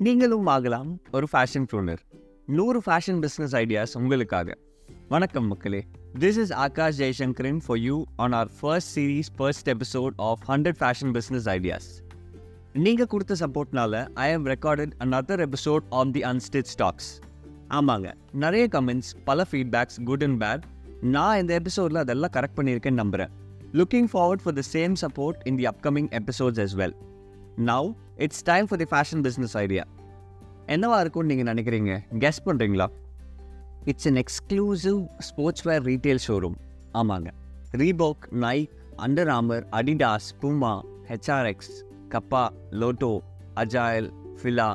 நீங்களும் ஆகலாம் ஒரு ஃபேஷன் ப்ரூனர் நூறு ஃபேஷன் பிஸ்னஸ் ஐடியாஸ் உங்களுக்காக. வணக்கம் மக்களே. This is Akash Jaishankaran for you on our first series first episode of hundred fashion business ideas நீங்கள் கொடுத்த சப்போர்ட்னால I have recorded another episode on the unstitch stocks ஆமாங்க. நிறைய comments பல feedbacks good and bad நான் இந்த எபிசோடில் அதெல்லாம் correct பண்ணியிருக்கேன்னு நம்புகிறேன் looking forward for the same support in the upcoming episodes as well now it's time for the fashion business idea என்னவா இருக்கும்னு நீங்கள் நினைக்கிறீங்க? கெஸ் பண்ணுறீங்களா it's an exclusive sportswear retail showroom ஆமாங்க. Reebok Nike Under Armour Adidas Puma HRX Kappa Lotto அஜாயல் Fila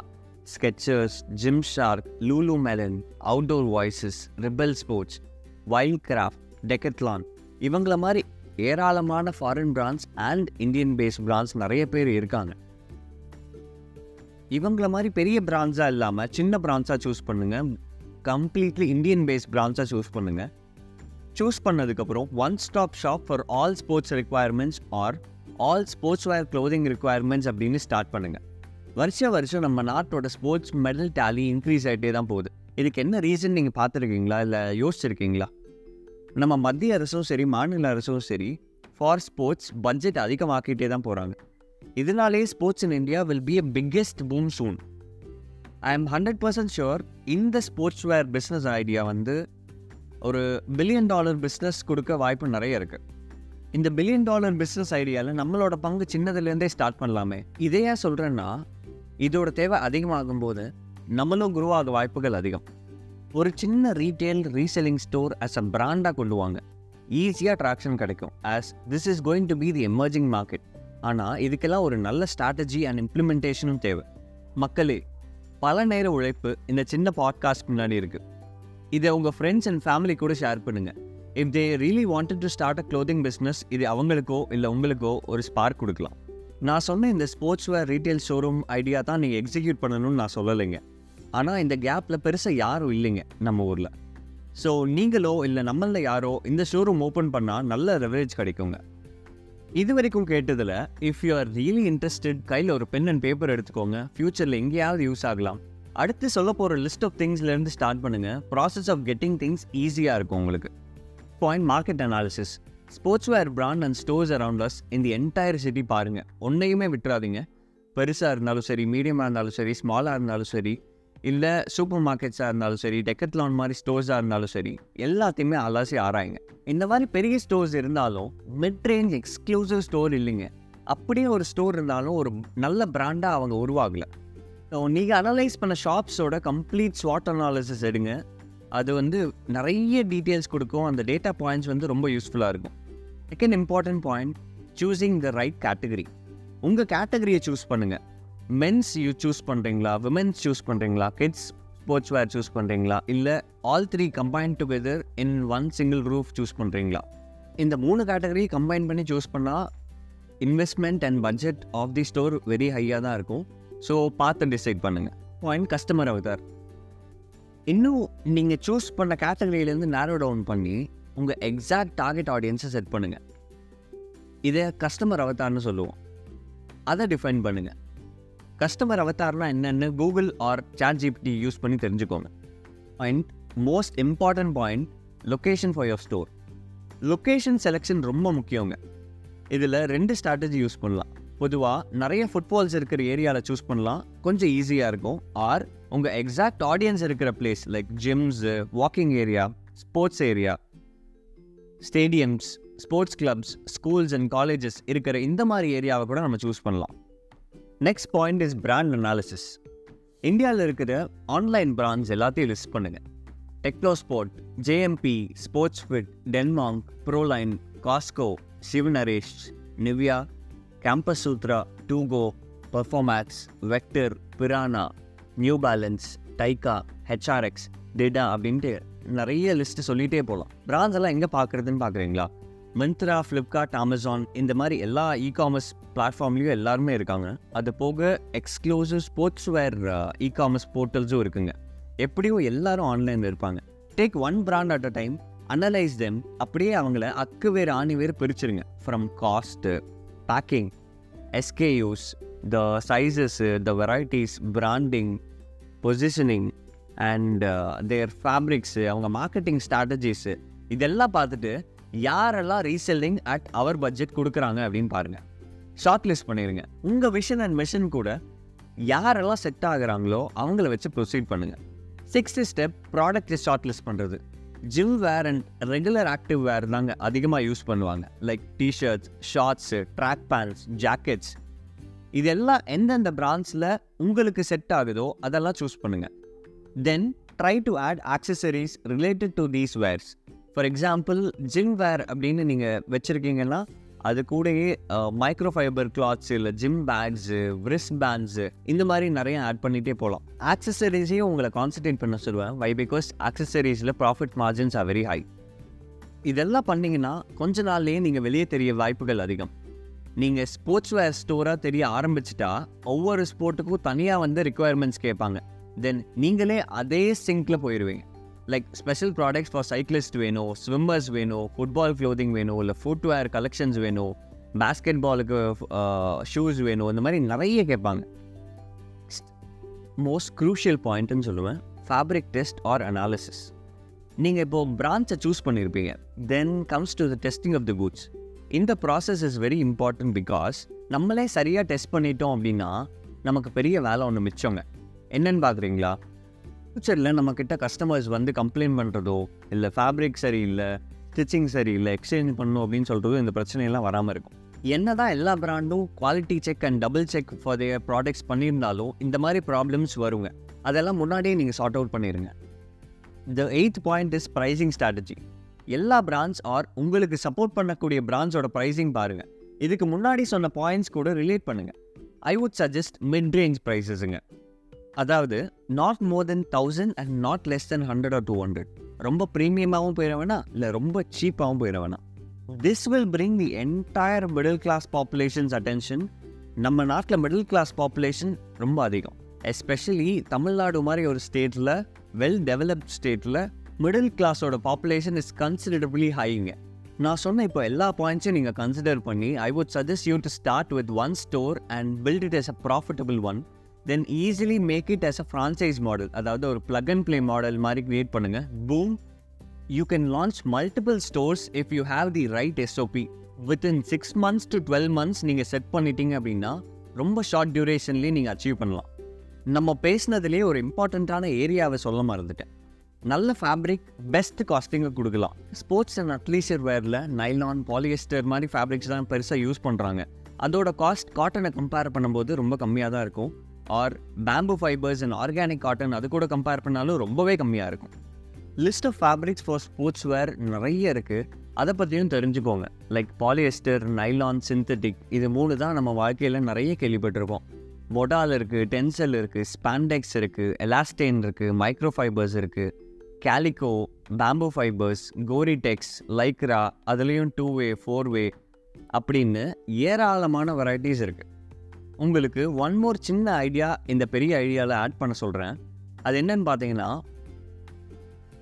Skechers Gymshark Lululemon Outdoor Voices Rebel Sports Wildcraft Decathlon இவங்கள மாதிரி ஏராளமான foreign brands and Indian based brands நிறைய பேர் இருக்காங்க. இவங்கள மாதிரி பெரிய பிராண்ட்ஸாக இல்லாமல் சின்ன பிராண்ட்ஸாக சூஸ் பண்ணுங்கள் கம்ப்ளீட்லி இந்தியன் பேஸ் பிராண்ட்ஸாக சூஸ் பண்ணுங்கள் சூஸ் பண்ணதுக்கப்புறம் one stop shop for all sports requirements or all sportswear clothing requirements அப்படின்னு ஸ்டார்ட் பண்ணுங்க. வருஷ வருஷம் நம்ம நாட்டோட ஸ்போர்ட்ஸ் மெடல் டேலி இன்க்ரீஸ் ஆகிட்டே தான் போகுது. இதுக்கு என்ன ரீசன் நீங்கள் பார்த்துருக்கீங்களா? இல்லை யோசிச்சிருக்கீங்களா? நம்ம மத்திய அரசும் சரி மாநில அரசும் சரி ஃபார் ஸ்போர்ட்ஸ் பட்ஜெட் அதிகமாக்கிட்டே தான் போகிறாங்க இதனாலே sports in India will be a biggest boom soon I am hundred percent sure இந்த ஸ்போர்ட்ஸ் வேர் பிஸ்னஸ் ஐடியா வந்து ஒரு பில்லியன் டாலர் பிஸ்னஸ் கொடுக்க வாய்ப்பு நிறைய இருக்குது இந்த பில்லியன் டாலர் பிஸ்னஸ் ஐடியாவில் நம்மளோட பங்கு சின்னதுலேருந்தே ஸ்டார்ட் பண்ணலாமே. இதே ஏன் சொல்கிறேன்னா இதோட தேவை அதிகமாகும் போது நம்மளும் குருவாக வாய்ப்புகள் அதிகம். ஒரு சின்ன retail reselling store as a பிராண்டாக கொண்டு வாங்க. ஈஸியாக ட்ராக்ஷன் கிடைக்கும். As this is going to be the emerging market ஆனால் இதுக்கெல்லாம் ஒரு நல்ல ஸ்ட்ராட்டஜி அண்ட் இம்ப்ளிமெண்டேஷனும் தேவை. மக்களே பல நேர உழைப்பு இந்த சின்ன பாட்காஸ்ட் முன்னாடி இருக்குது இதை உங்கள் ஃப்ரெண்ட்ஸ் அண்ட் ஃபேமிலி கூட ஷேர் பண்ணுங்கள் if they really wanted to start a clothing business இது அவங்களுக்கோ இல்லை உங்களுக்கோ ஒரு ஸ்பார்க் கொடுக்கலாம். நான் சொன்ன இந்த ஸ்போர்ட்ஸ் வேர் ரீட்டைல் ஷோரூம் ஐடியா தான் நீங்கள் எக்ஸிக்யூட் பண்ணணும்னு நான் சொல்லலைங்க. ஆனால் இந்த கேப்பில் பெருசாக யாரும் இல்லைங்க நம்ம ஊரில். ஸோ நீங்களோ இல்லை நம்மளில் யாரோ இந்த ஷோரூம் ஓப்பன் பண்ணால் நல்ல ரெவரேஜ் கிடைக்குங்க. இது வரைக்கும் கேட்டதில் if you are really interested கையில் ஒரு பென் அண்ட் பேப்பர் எடுத்துக்கோங்க. ஃப்யூச்சரில் எங்கேயாவது யூஸ் ஆகலாம். அடுத்து சொல்ல போகிற லிஸ்ட் ஆஃப் திங்ஸ்லேருந்து ஸ்டார்ட் பண்ணுங்கள் ப்ராசஸ் ஆஃப் கெட்டிங் திங்ஸ் ஈஸியாக இருக்கும் உங்களுக்கு. Point market analysis sportswear brand and stores around as இந்த என்டையர் சிட்டி பாருங்கள் ஒன்றையுமே விட்டுறாதீங்க. பெருசாக இருந்தாலும் சரி மீடியமாக இருந்தாலும் சரி ஸ்மாலாக இருந்தாலும் சரி இல்லை சூப்பர் மார்க்கெட்ஸாக இருந்தாலும் சரி டெக்கத்லான் மாதிரி ஸ்டோர்ஸாக இருந்தாலும் சரி எல்லாத்தையுமே அலாசி ஆராயுங்க. இந்த மாதிரி பெரிய ஸ்டோர்ஸ் இருந்தாலும் மிட் ரேஞ்ச் எக்ஸ்க்ளூசிவ் ஸ்டோர் இல்லைங்க. அப்படியே ஒரு ஸ்டோர் இருந்தாலும் ஒரு நல்ல பிராண்டாக அவங்க உருவாகலை. நீங்கள் அனலைஸ் பண்ண ஷாப்ஸோட கம்ப்ளீட் ஸ்வாட் அனாலிசிஸ் எடுங்க. அது வந்து நிறைய டீட்டெயில்ஸ் கொடுக்கும். அந்த டேட்டா பாயிண்ட்ஸ் வந்து ரொம்ப யூஸ்ஃபுல்லாக இருக்கும். Second important point choosing the right category உங்கள் கேட்டகரியை சூஸ் பண்ணுங்கள் மென்ஸ் யூ சூஸ் பண்ணுறீங்களா விமென்ஸ் சூஸ் பண்ணுறீங்களா கிட்ஸ் ஸ்போர்ட்ஸ் வேர் சூஸ் பண்ணுறீங்களா இல்லை all three combine together in one single roof choose பண்ணுறீங்களா இந்த மூணு கேட்டகரி கம்பைன் பண்ணி சூஸ் பண்ணால் investment and budget of the store very ஹையாக தான் இருக்கும். ஸோ பார்த்து டிசைட் பண்ணுங்கள் பாயிண்ட் கஸ்டமர் அவதார் இன்னும் நீங்கள் சூஸ் பண்ண கேட்டகரியிலேருந்து நேரோ டவுன் பண்ணி உங்கள் எக்ஸாக்ட் டார்கெட் ஆடியன்ஸை செட் பண்ணுங்கள் இதை கஸ்டமர் அவதார்னு சொல்லுவோம். அதை டிஃபைன் பண்ணுங்கள் கஸ்டமர் அவதார்னா என்னென்னு Google or chat GPT use பண்ணி தெரிஞ்சுக்கோங்க. And most important point location for your store location selection ரொம்ப முக்கியங்க. இதில் ரெண்டு ஸ்ட்ராட்டஜி யூஸ் பண்ணலாம். பொதுவாக நிறைய ஃபுட்பால்ஸ் இருக்கிற ஏரியாவில் சூஸ் பண்ணலாம். கொஞ்சம் ஈஸியாக இருக்கும். ஆர் உங்கள் எக்ஸாக்ட் ஆடியன்ஸ் இருக்கிற place like gyms walking area sports area stadiums sports clubs schools and colleges இருக்கிற இந்த மாதிரி ஏரியாவை கூட நம்ம சூஸ் பண்ணலாம். Next point is brand analysis இந்தியாவில் இருக்கிற ஆன்லைன் பிராண்ட்ஸ் எல்லாத்தையும் லிஸ்ட் பண்ணுங்கள் Technosport JMP sports fit டென்மாங்க் Proline Cosco Shivnaresh Nivia Campus Sutra டூகோ Perfomax Vector Prana New Balance Tyka HRX டெடா அப்படின்ட்டு நிறைய லிஸ்ட்டு சொல்லிகிட்டே போகலாம் பிராண்ட்ஸ் எல்லாம் எங்கே பார்க்குறதுன்னு பார்க்குறீங்களா மிந்த்ரா ஃப்ளிப்கார்ட் அமேசான் இந்த மாதிரி எல்லா இ காமர்ஸ் பிளாட்ஃபார்ம்லேயும் எல்லாருமே இருக்காங்க. அது போக எக்ஸ்க்ளூசிவ் ஸ்போர்ட்ஸ் வேர் இ காமர்ஸ் போர்ட்டல்ஸும் இருக்குங்க. எப்படியும் எல்லாரும் ஆன்லைனில் இருப்பாங்க. Take one brand at a time analyse them அப்படியே அவங்கள அக்கு வேறு ஆணி வேறு பிரிச்சிருங்க. From cost packing SKUs the sizes the varieties branding positioning and their fabrics அவங்க மார்க்கெட்டிங் ஸ்ட்ராட்டஜிஸு இதெல்லாம் பார்த்துட்டு யாரெல்லாம் ரீசெல்லிங் அட் அவர் பட்ஜெட் கொடுக்குறாங்க அப்படின்னு பாருங்கள் ஷார்ட் லிஸ்ட் பண்ணிடுங்க உங்கள் விஷன் அண்ட் மிஷன் கூட யாரெல்லாம் செட் ஆகுறாங்களோ அவங்கள வச்சு ப்ரொசீட் பண்ணுங்கள் சிக்ஸ்த்து ஸ்டெப் ப்ராடக்ட்டை ஷார்ட் லிஸ்ட் பண்ணுறது gym wear and regular active wear தாங்க அதிகமாக யூஸ் பண்ணுவாங்க. Like T-shirts shorts track pants jackets இதெல்லாம் எந்தெந்த பிராண்ட்ஸில் உங்களுக்கு செட் ஆகுதோ அதெல்லாம் சூஸ் பண்ணுங்கள் then try to add accessories related to these wears for example gym wear அப்படின்னு நீங்கள் வச்சுருக்கீங்கன்னா அது கூடயே மைக்ரோ ஃபைபர் கிளாத்ஸ் இல்லை ஜிம் பேக்ஸு ரிஸ்ட் பேண்ட்ஸு இந்த மாதிரி நிறைய ஆட் பண்ணிகிட்டே போகலாம் ஆக்சசரிஸையும் உங்களை கான்சன்ட்ரேட் பண்ண சொல்லுவேன். Why because ஆக்சசரிஸில் profit margins are very high இதெல்லாம் பண்ணிங்கன்னா கொஞ்ச நாள்லேயே நீங்கள் வெளியே தெரிய வாய்ப்புகள் அதிகம். நீங்கள் ஸ்போர்ட்ஸ் வேர் ஸ்டோராக தெரிய ஆரம்பிச்சிட்டா ஒவ்வொரு ஸ்போர்ட்டுக்கும் தனியாக வந்து ரிக்குவயர்மெண்ட்ஸ் கேட்பாங்க. தென் நீங்களே அதே சிங்கில் போயிடுவீங்க like special products for cyclist வேணும் ஸ்விம்மர்ஸ் வேணும் ஃபுட்பால் க்ளோதிங் வேணும் இல்லை ஃபுட்வேர் கலெக்ஷன்ஸ் வேணும் பேஸ்கெட் பாலுக்கு ஷூஸ் வேணும் இந்த மாதிரி நிறைய கேட்பாங்க. மோஸ்ட் க்ரூஷியல் பாயிண்ட்டுன்னு சொல்லுவேன் ஃபேப்ரிக் டெஸ்ட் ஆர் அனாலிசிஸ் நீங்கள் இப்போது பிரான்ச்சை சூஸ் பண்ணியிருப்பீங்க then comes to the testing of the goods இந்த process is very important because நம்மளே சரியாக டெஸ்ட் பண்ணிட்டோம் அப்படின்னா நமக்கு பெரிய வேலை ஒன்று மிச்சங்க. என்னென்னு பார்க்குறீங்களா ஃப்யூச்சரில் நம்மக்கிட்ட கஸ்டமர்ஸ் வந்து கம்ப்ளைண்ட் பண்ணுறதோ இல்லை ஃபேப்ரிக் சரியில்லை ஸ்டிச்சிங் சரியில்லை எக்ஸ்சேஞ்ச் பண்ணணும் அப்படின்னு சொல்கிறதோ இந்த பிரச்சனையெல்லாம் வராமல் இருக்கும். என்ன தான் எல்லா ப்ராண்டும் quality check and double check for their products பண்ணியிருந்தாலும் இந்த மாதிரி ப்ராப்ளம்ஸ் வருங்க. அதெல்லாம் முன்னாடியே நீங்கள் சார்ட் அவுட் பண்ணிடுங்க the eighth point is pricing strategy எல்லா பிராண்ட்ஸ் ஆர் உங்களுக்கு சப்போர்ட் பண்ணக்கூடிய பிராண்ட்ஸோட ப்ரைஸிங் பாருங்கள் இதுக்கு முன்னாடி சொன்ன பாயிண்ட்ஸ் கூட ரிலேட் பண்ணுங்கள் I would suggest mid range ப்ரைஸஸுங்க அதாவது not more than thousand and not less than hundred or two hundred ரொம்ப ப்ரீமியமாகவும் போயிட வேணாம் இல்லை ரொம்ப சீப்பாகவும் போயிட வேணாம். This will bring the entire middle class populations attention நம்ம நாட்டில் மிடில் கிளாஸ் பாப்புலேஷன் ரொம்ப அதிகம். எஸ்பெஷலி தமிழ்நாடு மாதிரி ஒரு ஸ்டேட்டில் வெல் டெவலப்ட் ஸ்டேட்டில் மிடில் கிளாஸோட பாப்புலேஷன் இஸ் கன்சிடரபிளி ஹைங்க நான் சொன்ன இப்போ எல்லா பாயிண்ட்ஸையும் நீங்கள் கன்சிடர் பண்ணி I would suggest you to start with one store and build it as a profitable one then easily make it as a franchise model அதாவது ஒரு ப்ளக் அண்ட் ப்ளே மாடல் மாதிரி க்ரியேட் பண்ணுங்கள் boom you can launch multiple stores if you have the right SOP within six months to twelve months நீங்கள் set பண்ணிட்டீங்க அப்படின்னா ரொம்ப short டியூரேஷன்லேயே நீங்கள் achieve பண்ணலாம். நம்ம பேசினதுலேயே ஒரு இம்பார்ட்டண்ட்டான ஏரியாவை சொல்ல மறந்துட்டேன். நல்ல ஃபேப்ரிக் பெஸ்ட் காஸ்டிங்கை கொடுக்கலாம். ஸ்போர்ட்ஸ் அண்ட் அட்லீஷர் வேரில் நைலான் பாலியஸ்டர் மாதிரி ஃபேப்ரிக்ஸ் தான் பெருசாக யூஸ் பண்ணுறாங்க அதோட காஸ்ட் காட்டனை கம்பேர் பண்ணும்போது ரொம்ப கம்மியாக தான் இருக்கும். Or bamboo fibres and organic cotton அது கூட கம்பேர் பண்ணாலும் ரொம்பவே கம்மியாக இருக்கும். List of fabrics for sportswear நிறைய இருக்குது அதை பற்றியும் தெரிஞ்சுக்கோங்க. லைக் பாலியஸ்டர் நைலான் சிந்தட்டிக் இது மூணு தான் நம்ம வாழ்க்கையில் நிறைய கேள்விப்பட்டிருப்போம். மொடால் இருக்குது டென்சல் இருக்குது ஸ்பாண்டெக்ஸ் இருக்குது எலாஸ்டைன் இருக்குது மைக்ரோ ஃபைபர்ஸ் இருக்குது calico bamboo fibres Gore-Tex Lycra அதுலேயும் டூ வே ஃபோர் வே அப்படின்னு ஏராளமான வெரைட்டிஸ் இருக்குது உங்களுக்கு ஒன் மோர் சின்ன ஐடியா இந்த பெரிய ஐடியாவில் ஆட் பண்ண சொல்கிறேன் அது என்னன்னு பார்த்தீங்கன்னா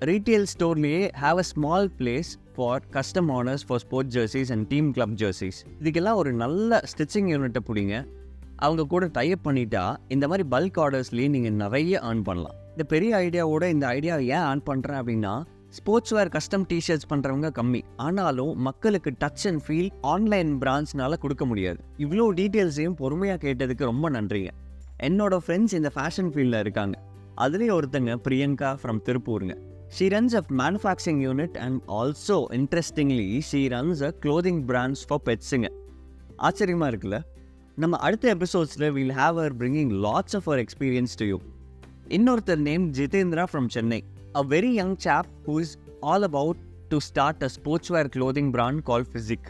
retail ஸ்டோர்லேயே have a small place for custom orders for sports jerseys and team club jerseys இதுக்கெல்லாம் ஒரு நல்ல ஸ்டிச்சிங் யூனிட்டை பிடிங்க. அவங்க கூட டைப் பண்ணிட்டா இந்த மாதிரி பல்க் ஆர்டர்ஸ்லேயே நீங்கள் நிறைய ஏர்ன் பண்ணலாம். இந்த பெரிய ஐடியாவோட இந்த ஐடியா ஏன் ஆன் பண்ணுறேன் அப்படின்னா ஸ்போர்ட்ஸ் வேர் கஸ்டம் டிஷர்ட்ஸ் பண்ணுறவங்க கம்மி. ஆனாலும் மக்களுக்கு டச் அண்ட் ஃபீல் ஆன்லைன் பிராண்ட்ஸ்னால கொடுக்க முடியாது. இவ்வளோ டீட்டெயில்ஸையும் பொறுமையாக கேட்டதுக்கு ரொம்ப நன்றிங்க. என்னோட ஃப்ரெண்ட்ஸ் இந்த ஃபேஷன் ஃபீல்டில் இருக்காங்க. அதுலேயே ஒருத்தங்க Priyanka from திருப்பூருங்க. She runs a manufacturing unit and also interestingly she runs a clothing brands for பெட்ஸுங்க ஆச்சரியமாக இருக்குல்ல? நம்ம அடுத்த எபிசோட்ஸில் we'll have our bringing lots of our experience to you இன்னொருத்தர் name Jitendra from Chennai a very young chap who is all about to start a sportswear wear brand brand call physique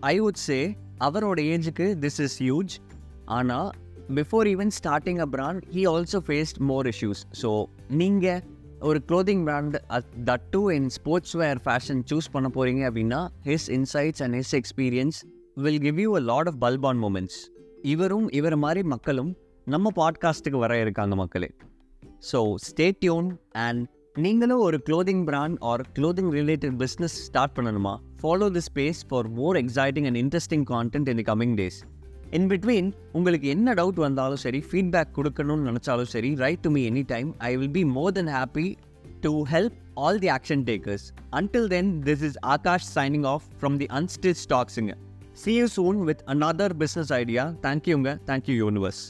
I would say அவரோட ஏஜுக்கு this is huge ஆனால் before even starting a brand he also faced more issues so நீங்கள் ஒரு clothing brand that too in sportswear fashion choose பண்ண போகிறீங்க அப்படின்னா his insights and his experience will give you a lot of Balban moments இவரும் இவர் மாதிரி மக்களும் நம்ம பாட்காஸ்ட்டுக்கு வர இருக்காங்க மக்களே. ஸோ ஸ்டே டியூன் அண்ட் நீங்களும் ஒரு clothing brand or clothing related business start பண்ணணுமா? Follow the space for more exciting and interesting content in the coming days in between உங்களுக்கு என்ன டவுட் வந்தாலும் சரி ஃபீட்பேக் கொடுக்கணும்னு நினச்சாலும் சரி write to me any time I will be more than happy to help all the action takers until then this is Akash signing off from the unstitch ஸ்டாக்ஸுங்க see you soon with another business idea தேங்க்யூங்க thank you universe.